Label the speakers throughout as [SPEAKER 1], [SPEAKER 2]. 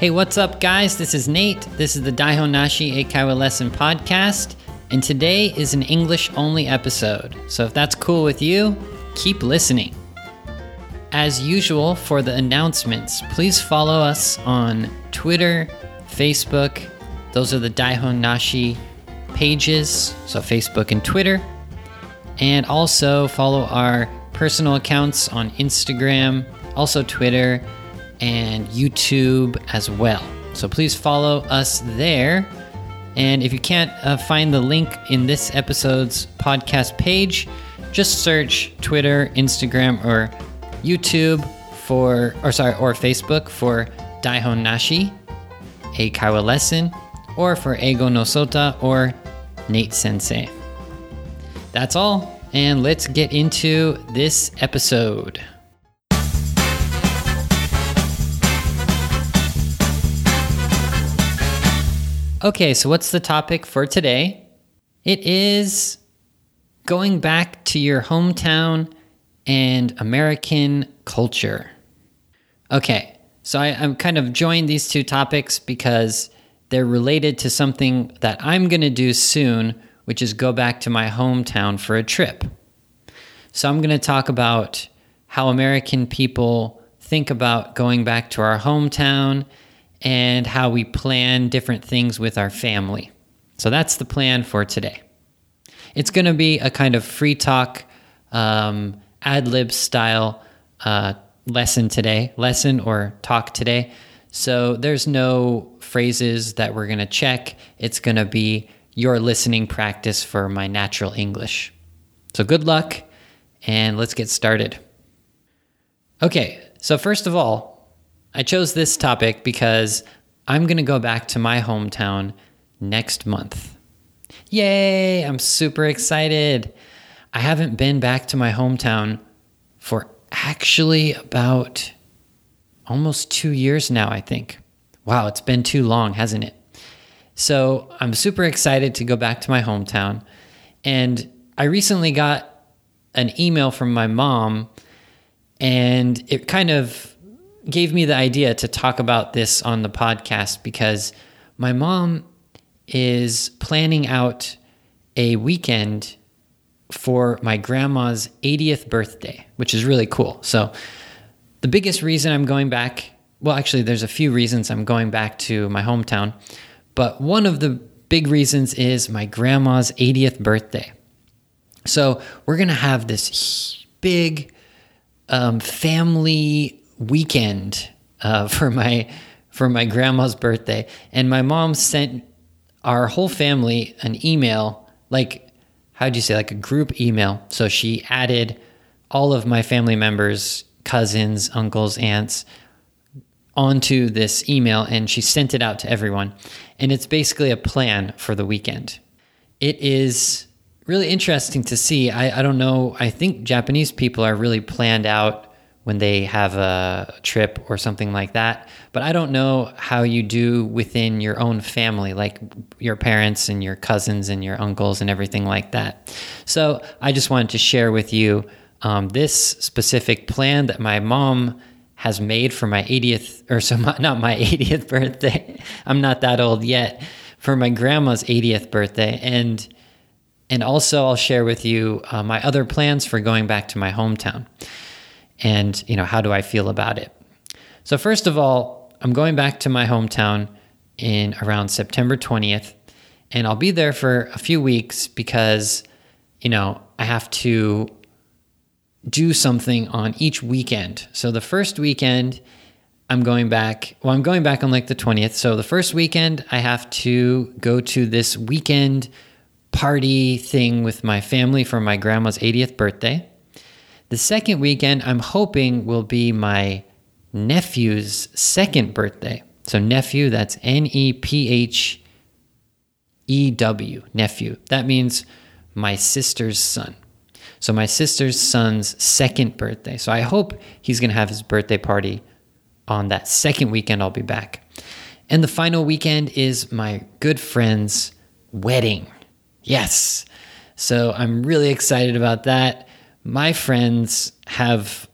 [SPEAKER 1] Hey, what's up, guys? This is Nate. This is the Daihon Nashi Eikaiwa Lesson Podcast, and today is an English only episode. So if that's cool with you, keep listening. As usual, for the announcements, please follow us on Twitter, Facebook. Those are the Daihon Nashi pages, so Facebook and Twitter. And also follow our personal accounts on Instagram, also Twitter, and YouTube as well. So please follow us there. And if you can't uh, find the link in this episode's podcast page, just search Twitter, Instagram, or YouTube for, or sorry, or Facebook for Daihon Nashi, Eikaiwa Lesson, or for Eigo no Sota or Nate Sensei. That's all, and let's get into this episode. Okay, so what's the topic for today? It is going back to your hometown and American culture. Okay, so I, am kind of joined these two topics because they're related to something that I'm going to do soon, which is go back to my hometown for a trip. So I'm going to talk about how American people think about going back to our hometown and how we plan different things with our family. So that's the plan for today. It's going to be a kind of free talk, um, ad lib style uh, lesson today, lesson or talk today. So there's no phrases that we're going to check. It's going to be your listening practice for my natural English. So good luck and let's get started. Okay, so first of all, I chose this topic because I'm going to go back to my hometown next month. Yay! I'm super excited. I haven't been back to my hometown for actually about almost two years now, I think. Wow, it's been too long, hasn't it? So I'm super excited to go back to my hometown. And I recently got an email from my mom, and it kind of gave me the idea to talk about this on the podcast because my mom is planning out a weekend for my grandma's 80th birthday, which is really cool. So, the biggest reason I'm going back, well, actually, there's a few reasons I'm going back to my hometown, but one of the big reasons is my grandma's 80th birthday. So, we're going to have this big um, family weekend uh, for my for my grandma's birthday, and my mom sent our whole family an email, like how'd you say, like a group email. So she added all of my family members, cousins, uncles, aunts onto this email, and she sent it out to everyone. And it's basically a plan for the weekend. It is really interesting to see. I, I don't know. I think Japanese people are really planned out when they have a trip or something like that. But I don't know how you do within your own family, like your parents and your cousins and your uncles and everything like that. So I just wanted to share with you um, this specific plan that my mom has made for my 80th, or so my, not my 80th birthday. I'm not that old yet. For my grandma's 80th birthday, and and also I'll share with you uh, my other plans for going back to my hometown and you know how do I feel about it. So first of all, I'm going back to my hometown in around September 20th and I'll be there for a few weeks because you know, I have to do something on each weekend. So the first weekend I'm going back, well I'm going back on like the 20th. So the first weekend I have to go to this weekend party thing with my family for my grandma's 80th birthday. The second weekend, I'm hoping, will be my nephew's second birthday. So, nephew, that's N E P H E W, nephew. That means my sister's son. So, my sister's son's second birthday. So, I hope he's going to have his birthday party on that second weekend. I'll be back. And the final weekend is my good friend's wedding. Yes. So, I'm really excited about that my friends have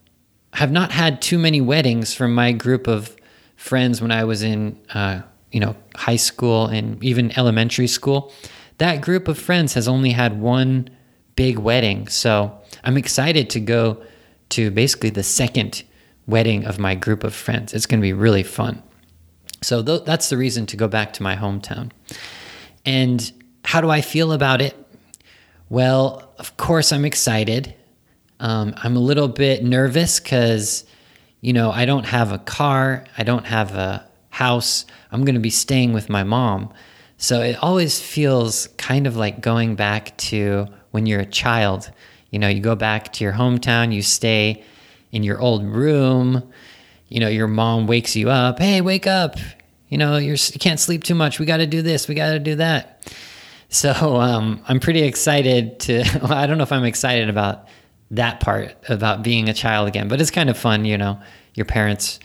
[SPEAKER 1] have not had too many weddings from my group of friends when I was in, uh, you know, high school and even elementary school. That group of friends has only had one big wedding. So I'm excited to go to basically the second wedding of my group of friends. It's going to be really fun. So th- that's the reason to go back to my hometown. And how do I feel about it? Well, of course, I'm excited. Um, I'm a little bit nervous because, you know, I don't have a car, I don't have a house. I'm going to be staying with my mom. So it always feels kind of like going back to when you're a child. You know, you go back to your hometown, you stay in your old room. You know, your mom wakes you up. Hey, wake up. You know, you're, you can't sleep too much. We got to do this. We got to do that. So um, I'm pretty excited to. Well, I don't know if I'm excited about that part about being a child again, but it's kind of fun. You know, your parents,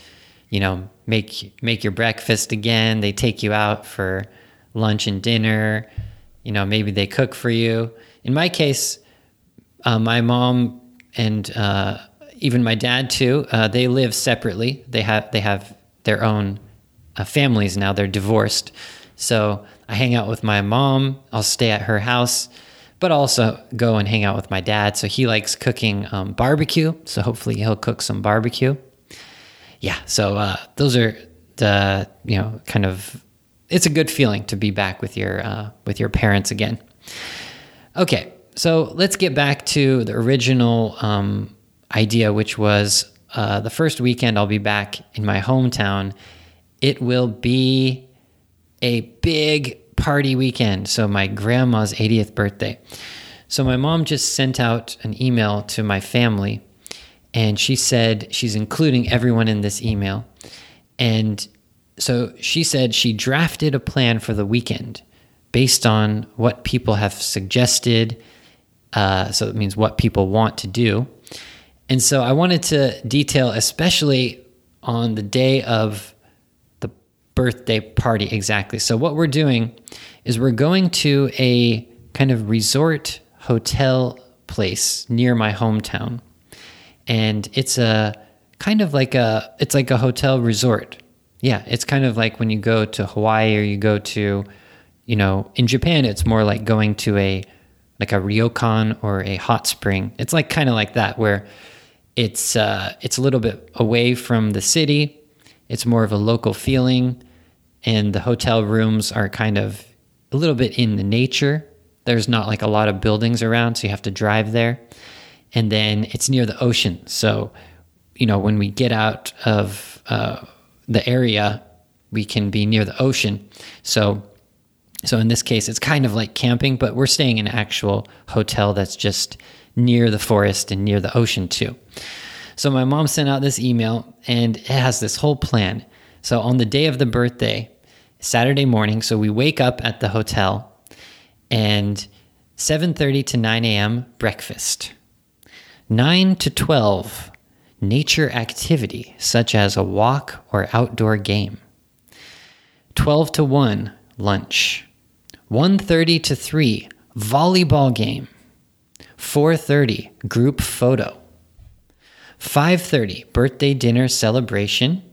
[SPEAKER 1] you know, make make your breakfast again. They take you out for lunch and dinner. You know, maybe they cook for you. In my case, uh, my mom and uh, even my dad too. Uh, they live separately. They have they have their own uh, families now. They're divorced. So I hang out with my mom. I'll stay at her house, but also go and hang out with my dad. So he likes cooking um, barbecue. So hopefully he'll cook some barbecue. Yeah. So uh, those are the you know kind of it's a good feeling to be back with your uh, with your parents again. Okay, so let's get back to the original um, idea, which was uh, the first weekend I'll be back in my hometown. It will be a big party weekend. So, my grandma's 80th birthday. So, my mom just sent out an email to my family, and she said she's including everyone in this email. And so, she said she drafted a plan for the weekend based on what people have suggested. Uh, so, it means what people want to do. And so I wanted to detail, especially on the day of birthday party, exactly. So, what we're doing is we're going to a kind of resort hotel place near my hometown. And it's a kind of like a it's like a hotel resort. Yeah, it's kind of like when you go to Hawaii or you go to, you know, in Japan it's more like going to a like a ryokan or a hot spring. It's like kind of like that where it's uh, it's a little bit away from the city. It's more of a local feeling, and the hotel rooms are kind of a little bit in the nature. There's not like a lot of buildings around, so you have to drive there. And then it's near the ocean, so you know when we get out of uh, the area, we can be near the ocean. So so in this case, it's kind of like camping, but we're staying in an actual hotel that's just near the forest and near the ocean too. So my mom sent out this email and it has this whole plan. So on the day of the birthday, Saturday morning, so we wake up at the hotel and 7:30 to 9 a.m. breakfast. 9 to 12 nature activity such as a walk or outdoor game. 12 to 1 lunch. 1:30 to 3 volleyball game. 4:30 group photo. 5:30 birthday dinner celebration,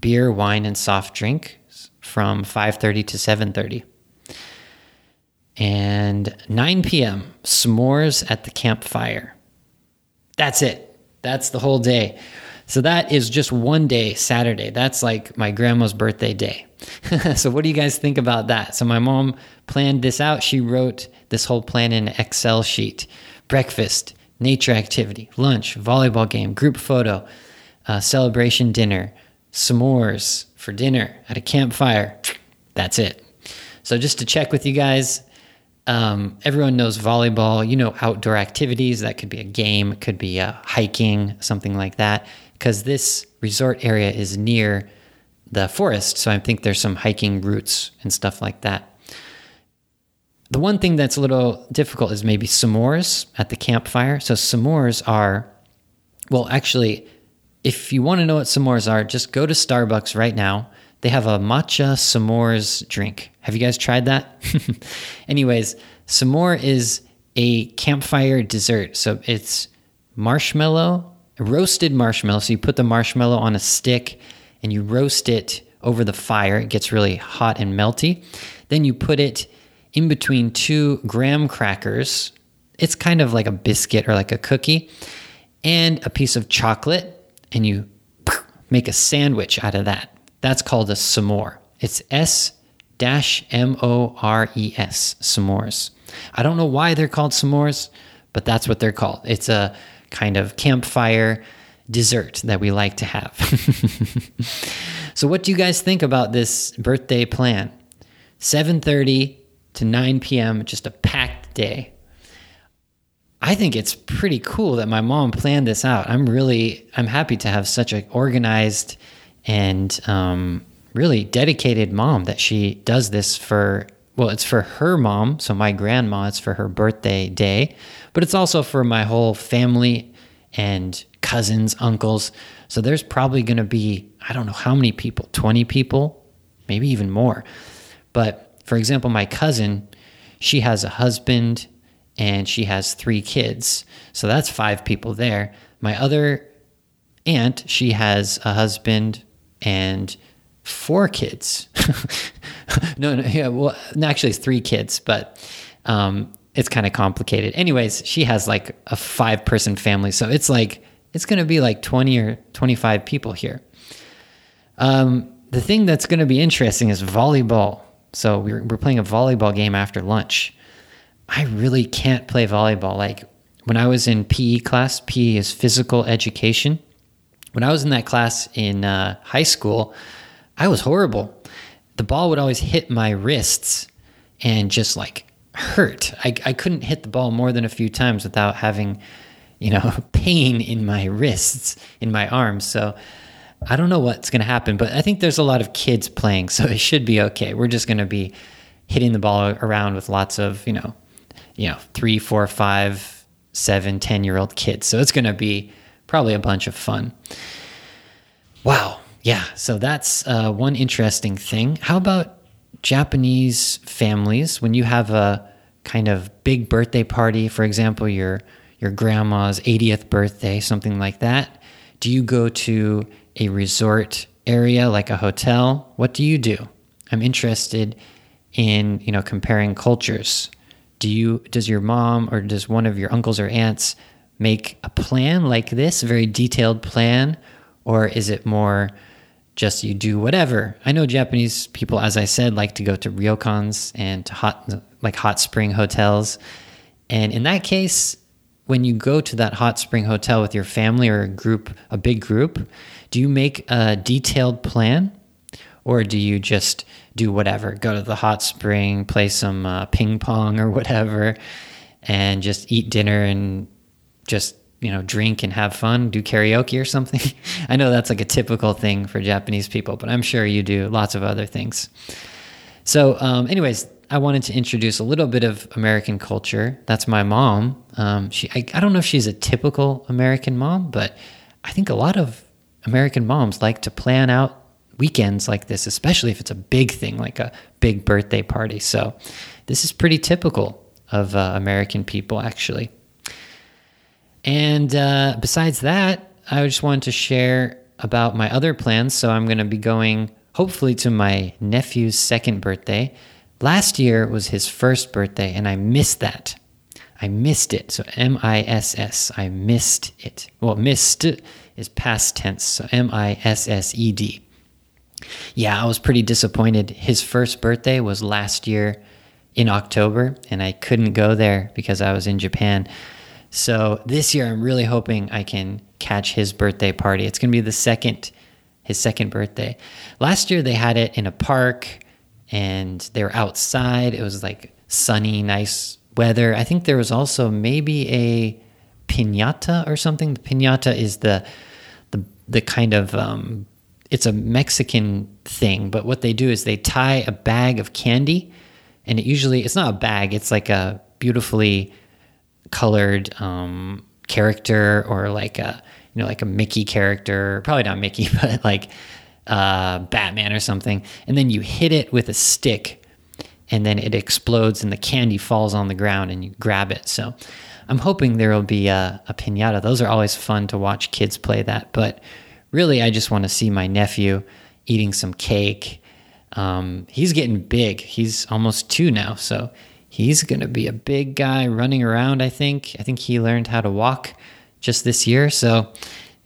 [SPEAKER 1] beer, wine and soft drink from 5:30 to 7:30. And 9 p.m. s'mores at the campfire. That's it. That's the whole day. So that is just one day, Saturday. That's like my grandma's birthday day. so what do you guys think about that? So my mom planned this out. She wrote this whole plan in an Excel sheet breakfast, nature activity, lunch, volleyball game, group photo, uh, celebration dinner, s'mores for dinner at a campfire. That's it. So, just to check with you guys, um, everyone knows volleyball. You know, outdoor activities. That could be a game, could be a hiking, something like that. Because this resort area is near the forest. So, I think there's some hiking routes and stuff like that. The one thing that's a little difficult is maybe s'mores at the campfire. So s'mores are, well, actually, if you want to know what s'mores are, just go to Starbucks right now. They have a matcha s'mores drink. Have you guys tried that? Anyways, s'more is a campfire dessert. So it's marshmallow, roasted marshmallow. So you put the marshmallow on a stick and you roast it over the fire. It gets really hot and melty. Then you put it in between two graham crackers. It's kind of like a biscuit or like a cookie, and a piece of chocolate, and you make a sandwich out of that. That's called a s'more. It's S M O R E S, s'mores. I don't know why they're called s'mores, but that's what they're called. It's a kind of campfire dessert that we like to have. so what do you guys think about this birthday plan? 7:30 to 9 p.m., just a packed day. I think it's pretty cool that my mom planned this out. I'm really I'm happy to have such an organized and um, really dedicated mom that she does this for well, it's for her mom, so my grandma, it's for her birthday day, but it's also for my whole family and cousins, uncles. So there's probably going to be, I don't know how many people, 20 people, maybe even more. But for example, my cousin, she has a husband and she has three kids. So that's five people there. My other aunt, she has a husband and four kids. no, no, yeah, well, actually, three kids, but um, it's kind of complicated. Anyways, she has like a five person family, so it's like it's going to be like twenty or twenty five people here. Um, the thing that's going to be interesting is volleyball. So we're we're playing a volleyball game after lunch. I really can't play volleyball. Like when I was in PE class, PE is physical education. When I was in that class in uh, high school, I was horrible. The ball would always hit my wrists and just like hurt. I, I couldn't hit the ball more than a few times without having, you know, pain in my wrists, in my arms. So I don't know what's going to happen, but I think there's a lot of kids playing, so it should be okay. We're just going to be hitting the ball around with lots of, you know, you know, three, four, five, seven, ten year old kids. So it's going to be probably a bunch of fun. Wow. Yeah, so that's uh, one interesting thing. How about Japanese families when you have a kind of big birthday party, for example, your your grandma's 80th birthday, something like that? Do you go to a resort area like a hotel? What do you do? I'm interested in, you know, comparing cultures. Do you does your mom or does one of your uncles or aunts make a plan like this, a very detailed plan, or is it more just you do whatever. I know Japanese people, as I said, like to go to ryokans and to hot, like hot spring hotels. And in that case, when you go to that hot spring hotel with your family or a group, a big group, do you make a detailed plan? Or do you just do whatever? Go to the hot spring, play some uh, ping pong or whatever, and just eat dinner and just you know, drink and have fun, do karaoke or something. I know that's like a typical thing for Japanese people, but I'm sure you do lots of other things. So, um, anyways, I wanted to introduce a little bit of American culture. That's my mom. Um, she, I, I don't know if she's a typical American mom, but I think a lot of American moms like to plan out weekends like this, especially if it's a big thing like a big birthday party. So, this is pretty typical of uh, American people, actually. And uh, besides that, I just wanted to share about my other plans. So I'm going to be going hopefully to my nephew's second birthday. Last year was his first birthday, and I missed that. I missed it. So M I S S. I missed it. Well, missed is past tense. So M I S S E D. Yeah, I was pretty disappointed. His first birthday was last year in October, and I couldn't go there because I was in Japan. So this year, I'm really hoping I can catch his birthday party. It's going to be the second, his second birthday. Last year, they had it in a park and they were outside. It was like sunny, nice weather. I think there was also maybe a pinata or something. The pinata is the the the kind of um, it's a Mexican thing, but what they do is they tie a bag of candy, and it usually it's not a bag. It's like a beautifully colored um, character or like a you know like a Mickey character, probably not Mickey, but like uh, Batman or something, and then you hit it with a stick, and then it explodes and the candy falls on the ground and you grab it. So I'm hoping there will be a, a pinata. Those are always fun to watch kids play that, but really, I just want to see my nephew eating some cake. Um, he's getting big. He's almost two now, so he's going to be a big guy running around. I think. I think he learned how to walk just this year, so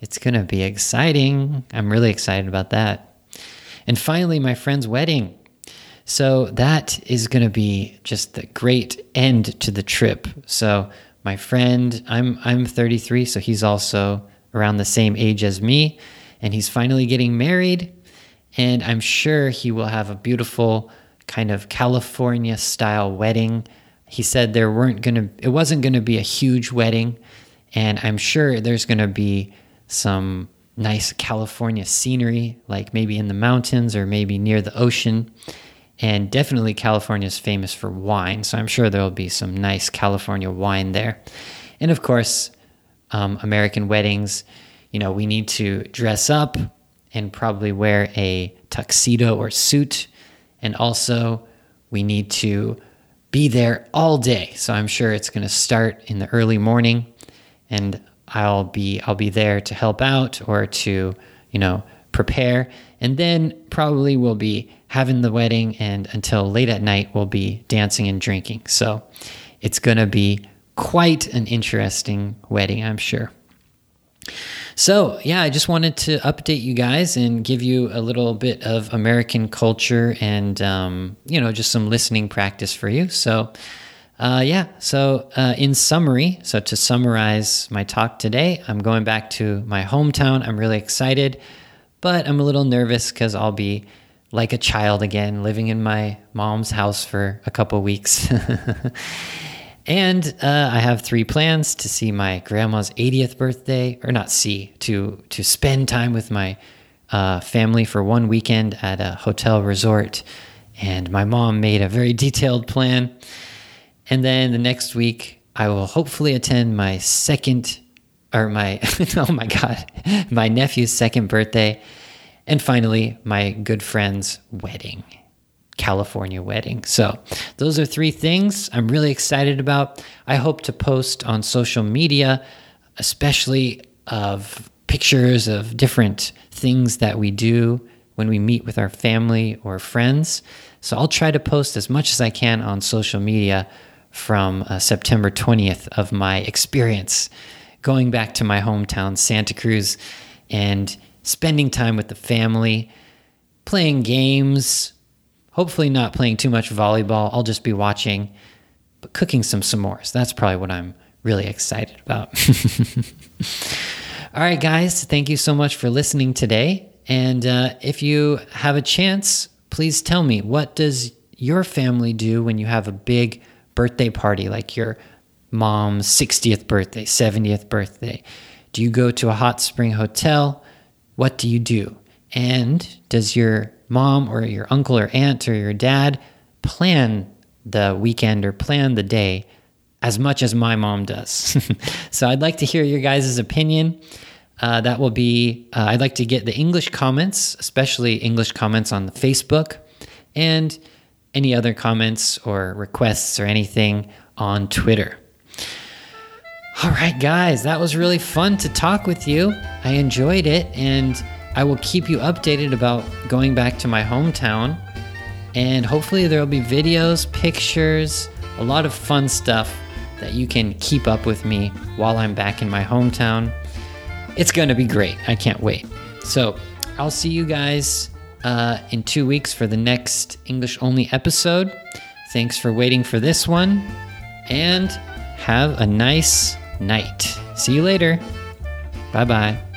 [SPEAKER 1] it's going to be exciting. I'm really excited about that. And finally, my friend's wedding. So that is going to be just the great end to the trip. So my friend, I'm I'm 33, so he's also around the same age as me, and he's finally getting married. And I'm sure he will have a beautiful kind of California style wedding. He said there weren't gonna it wasn't gonna be a huge wedding, and I'm sure there's gonna be some nice California scenery, like maybe in the mountains or maybe near the ocean. And definitely California is famous for wine, so I'm sure there'll be some nice California wine there. And of course, um, American weddings, you know, we need to dress up and probably wear a tuxedo or suit. And also, we need to be there all day. So I'm sure it's going to start in the early morning and I'll be I'll be there to help out or to, you know, prepare. And then probably we'll be having the wedding and until late at night we'll be dancing and drinking. So it's to be quite an interesting wedding, I'm sure. So, yeah, I just wanted to update you guys and give you a little bit of American culture and, um, you know, just some listening practice for you. So, uh, yeah, so uh, in summary, so to summarize my talk today, I'm going back to my hometown. I'm really excited, but I'm a little nervous because I'll be like a child again, living in my mom's house for a couple weeks. and uh, I have three plans to see my grandma's 80th birthday, or not see, to to spend time with my uh, family for one weekend at a hotel resort. And my mom made a very detailed plan. And then the next week, I will hopefully attend my second, or my, oh my God, my nephew's second birthday and finally, my good friend's wedding, California wedding. So, those are three things I'm really excited about. I hope to post on social media, especially of pictures of different things that we do when we meet with our family or friends. So, I'll try to post as much as I can on social media from uh, September 20th of my experience going back to my hometown, Santa Cruz, and spending time with the family, playing games, hopefully not playing too much volleyball. I'll just be watching, but cooking some s'mores. That's probably what I'm really excited about. All right, guys, thank you so much for listening today. And uh, if you have a chance, please tell me what does your family do when you have a big birthday party like your mom's 60th birthday, 70th birthday? Do you go to a hot spring hotel? what do you do? And does your mom or your uncle or aunt or your dad plan the weekend or plan the day as much as my mom does? so I'd like to hear your guys' opinion. Uh, that will be, uh, I'd like to get the English comments, especially English comments on the Facebook, and any other comments or requests or anything on Twitter. All right, guys, that was really fun to talk with you. I enjoyed it, and I will keep you updated about going back to my hometown. And hopefully, there will be videos, pictures, a lot of fun stuff that you can keep up with me while I'm back in my hometown. It's going to be great. I can't wait. So, I'll see you guys uh, in two weeks for the next English only episode. Thanks for waiting for this one, and have a nice night. See you later. Bye bye.